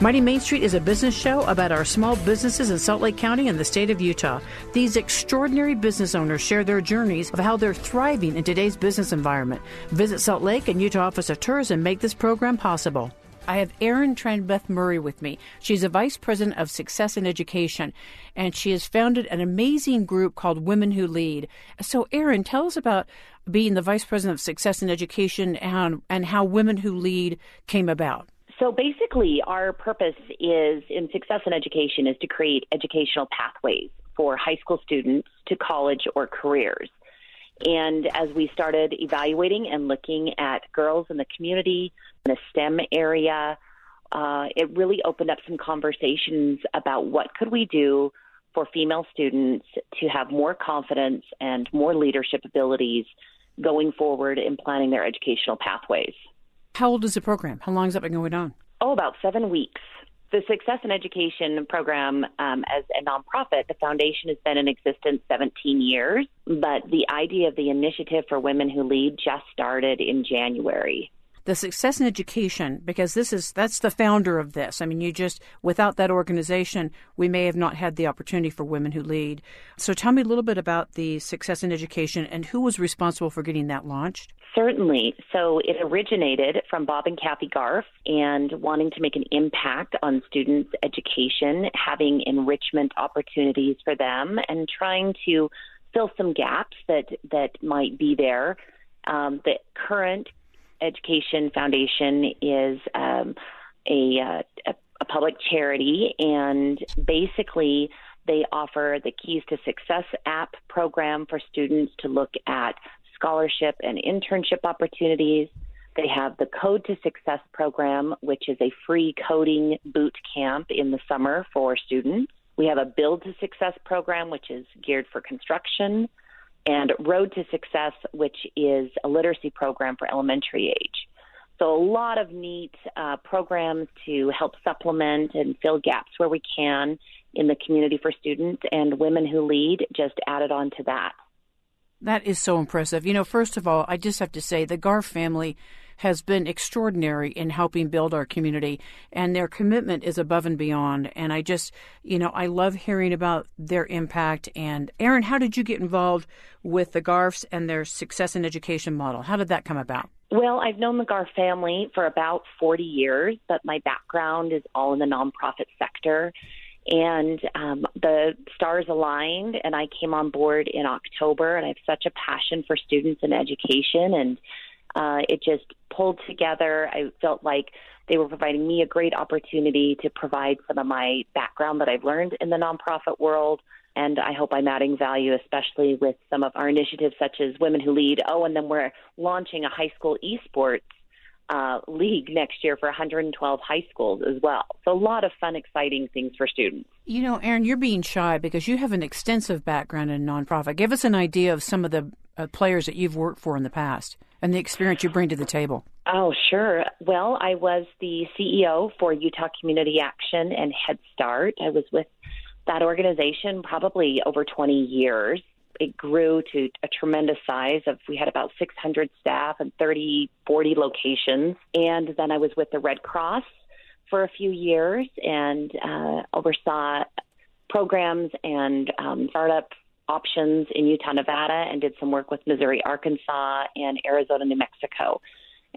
Mighty Main Street is a business show about our small businesses in Salt Lake County and the state of Utah. These extraordinary business owners share their journeys of how they're thriving in today's business environment. Visit Salt Lake and Utah Office of Tourism make this program possible. I have Erin Tranbeth Murray with me. She's a vice president of success in education, and she has founded an amazing group called Women Who Lead. So, Erin, tell us about being the vice president of success in education and, and how Women Who Lead came about. So basically, our purpose is in success in education is to create educational pathways for high school students to college or careers. And as we started evaluating and looking at girls in the community, in the STEM area, uh, it really opened up some conversations about what could we do for female students to have more confidence and more leadership abilities going forward in planning their educational pathways. How old is the program? How long has that been going on? Oh, about seven weeks. The Success in Education program, um, as a nonprofit, the foundation has been in existence 17 years, but the idea of the initiative for Women Who Lead just started in January the success in education because this is that's the founder of this i mean you just without that organization we may have not had the opportunity for women who lead so tell me a little bit about the success in education and who was responsible for getting that launched Certainly. So it originated from Bob and Kathy Garff and wanting to make an impact on students' education, having enrichment opportunities for them, and trying to fill some gaps that, that might be there. Um, the current Education Foundation is um, a, uh, a, a public charity, and basically they offer the Keys to Success app program for students to look at scholarship and internship opportunities. They have the Code to Success program, which is a free coding boot camp in the summer for students. We have a Build to Success program, which is geared for construction and Road to Success, which is a literacy program for elementary age. So, a lot of neat uh, programs to help supplement and fill gaps where we can in the community for students, and Women Who Lead just added on to that. That is so impressive. You know, first of all, I just have to say the Garff family has been extraordinary in helping build our community, and their commitment is above and beyond. And I just, you know, I love hearing about their impact. And Erin, how did you get involved with the Garffs and their success in education model? How did that come about? Well, I've known the Garff family for about 40 years, but my background is all in the nonprofit sector. And um, the stars aligned, and I came on board in October. And I have such a passion for students and education, and uh, it just pulled together. I felt like they were providing me a great opportunity to provide some of my background that I've learned in the nonprofit world. And I hope I'm adding value, especially with some of our initiatives such as Women Who Lead. Oh, and then we're launching a high school esports uh, league next year for 112 high schools as well. So a lot of fun, exciting things for students. You know, Erin, you're being shy because you have an extensive background in nonprofit. Give us an idea of some of the uh, players that you've worked for in the past and the experience you bring to the table. Oh, sure. Well, I was the CEO for Utah Community Action and Head Start. I was with that organization probably over 20 years. It grew to a tremendous size of we had about 600 staff and 30, 40 locations. And then I was with the Red Cross for a few years and uh, oversaw programs and um, startup options in Utah, Nevada, and did some work with Missouri, Arkansas, and Arizona, New Mexico.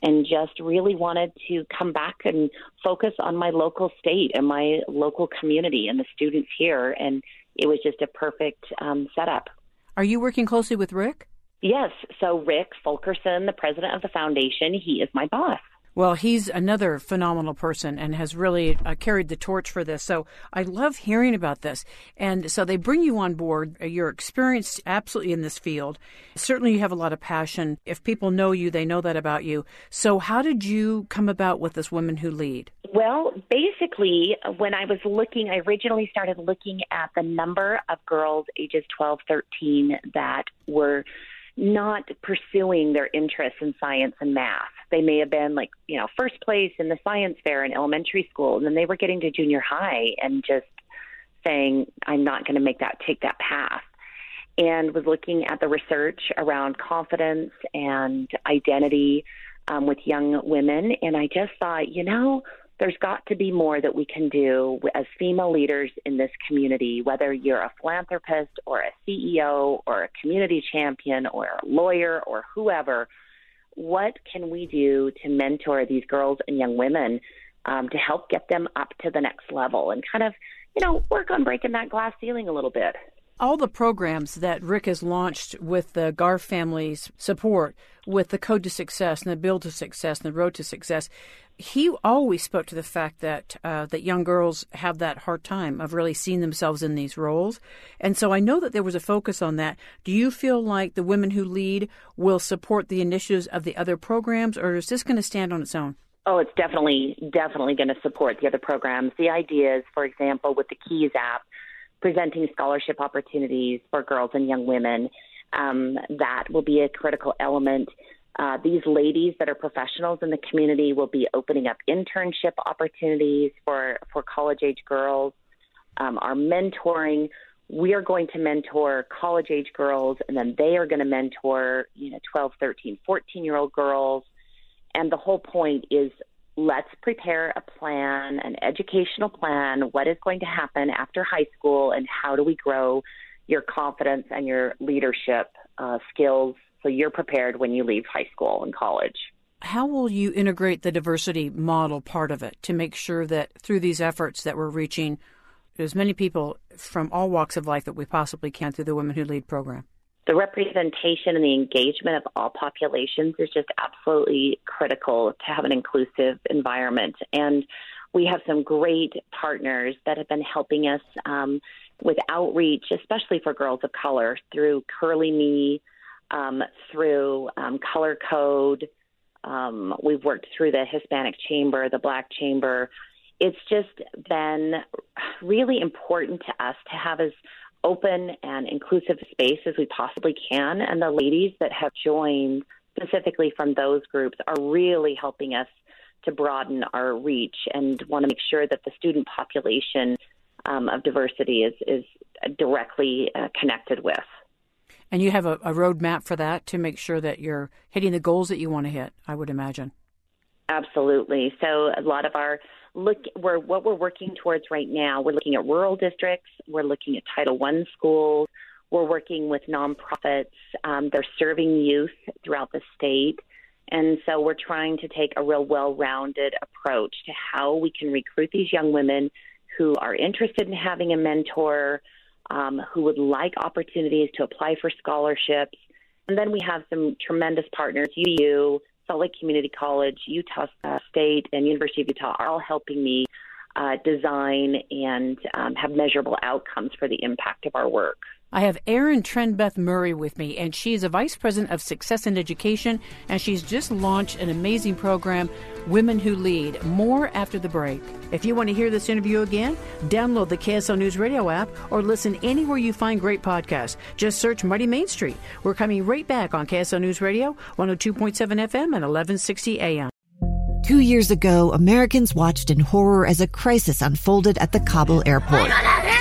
And just really wanted to come back and focus on my local state and my local community and the students here. And it was just a perfect um, setup. Are you working closely with Rick? Yes. So, Rick Fulkerson, the president of the foundation, he is my boss. Well, he's another phenomenal person and has really uh, carried the torch for this. So I love hearing about this. And so they bring you on board. Uh, you're experienced absolutely in this field. Certainly, you have a lot of passion. If people know you, they know that about you. So, how did you come about with this Women Who Lead? Well, basically, when I was looking, I originally started looking at the number of girls ages 12, 13 that were not pursuing their interests in science and math. They may have been like, you know, first place in the science fair in elementary school, and then they were getting to junior high and just saying, I'm not going to make that take that path. And was looking at the research around confidence and identity um, with young women. And I just thought, you know, there's got to be more that we can do as female leaders in this community, whether you're a philanthropist or a CEO or a community champion or a lawyer or whoever. What can we do to mentor these girls and young women um, to help get them up to the next level and kind of, you know, work on breaking that glass ceiling a little bit? All the programs that Rick has launched with the Garff family's support, with the Code to Success and the Build to Success and the Road to Success, he always spoke to the fact that uh, that young girls have that hard time of really seeing themselves in these roles, and so I know that there was a focus on that. Do you feel like the Women Who Lead will support the initiatives of the other programs, or is this going to stand on its own? Oh, it's definitely definitely going to support the other programs. The ideas, for example, with the Keys app presenting scholarship opportunities for girls and young women. Um, that will be a critical element. Uh, these ladies that are professionals in the community will be opening up internship opportunities for, for college age girls. Um, our mentoring, we are going to mentor college age girls, and then they are going to mentor, you know, 12, 13, 14 year old girls. And the whole point is let's prepare a plan, an educational plan, what is going to happen after high school, and how do we grow your confidence and your leadership uh, skills so you're prepared when you leave high school and college. How will you integrate the diversity model part of it to make sure that through these efforts that we're reaching as many people from all walks of life that we possibly can through the Women Who Lead program? The representation and the engagement of all populations is just absolutely critical to have an inclusive environment. And we have some great partners that have been helping us um, with outreach, especially for girls of color, through Curly Me, um, through um, Color Code. Um, we've worked through the Hispanic Chamber, the Black Chamber. It's just been really important to us to have as open and inclusive space as we possibly can. And the ladies that have joined specifically from those groups are really helping us to broaden our reach and want to make sure that the student population um, of diversity is, is directly uh, connected with. And you have a, a roadmap for that to make sure that you're hitting the goals that you want to hit, I would imagine. Absolutely. So a lot of our look we're what we're working towards right now we're looking at rural districts we're looking at title one schools we're working with nonprofits um, they're serving youth throughout the state and so we're trying to take a real well-rounded approach to how we can recruit these young women who are interested in having a mentor um, who would like opportunities to apply for scholarships and then we have some tremendous partners uu Salt Lake Community College, Utah State, and University of Utah are all helping me uh, design and um, have measurable outcomes for the impact of our work. I have Erin Trenbeth Murray with me, and she is a vice president of success in education, and she's just launched an amazing program, Women Who Lead. More after the break. If you want to hear this interview again, download the KSL News Radio app or listen anywhere you find great podcasts. Just search Mighty Main Street. We're coming right back on KSL News Radio, 102.7 FM and 1160 AM. Two years ago, Americans watched in horror as a crisis unfolded at the Kabul airport.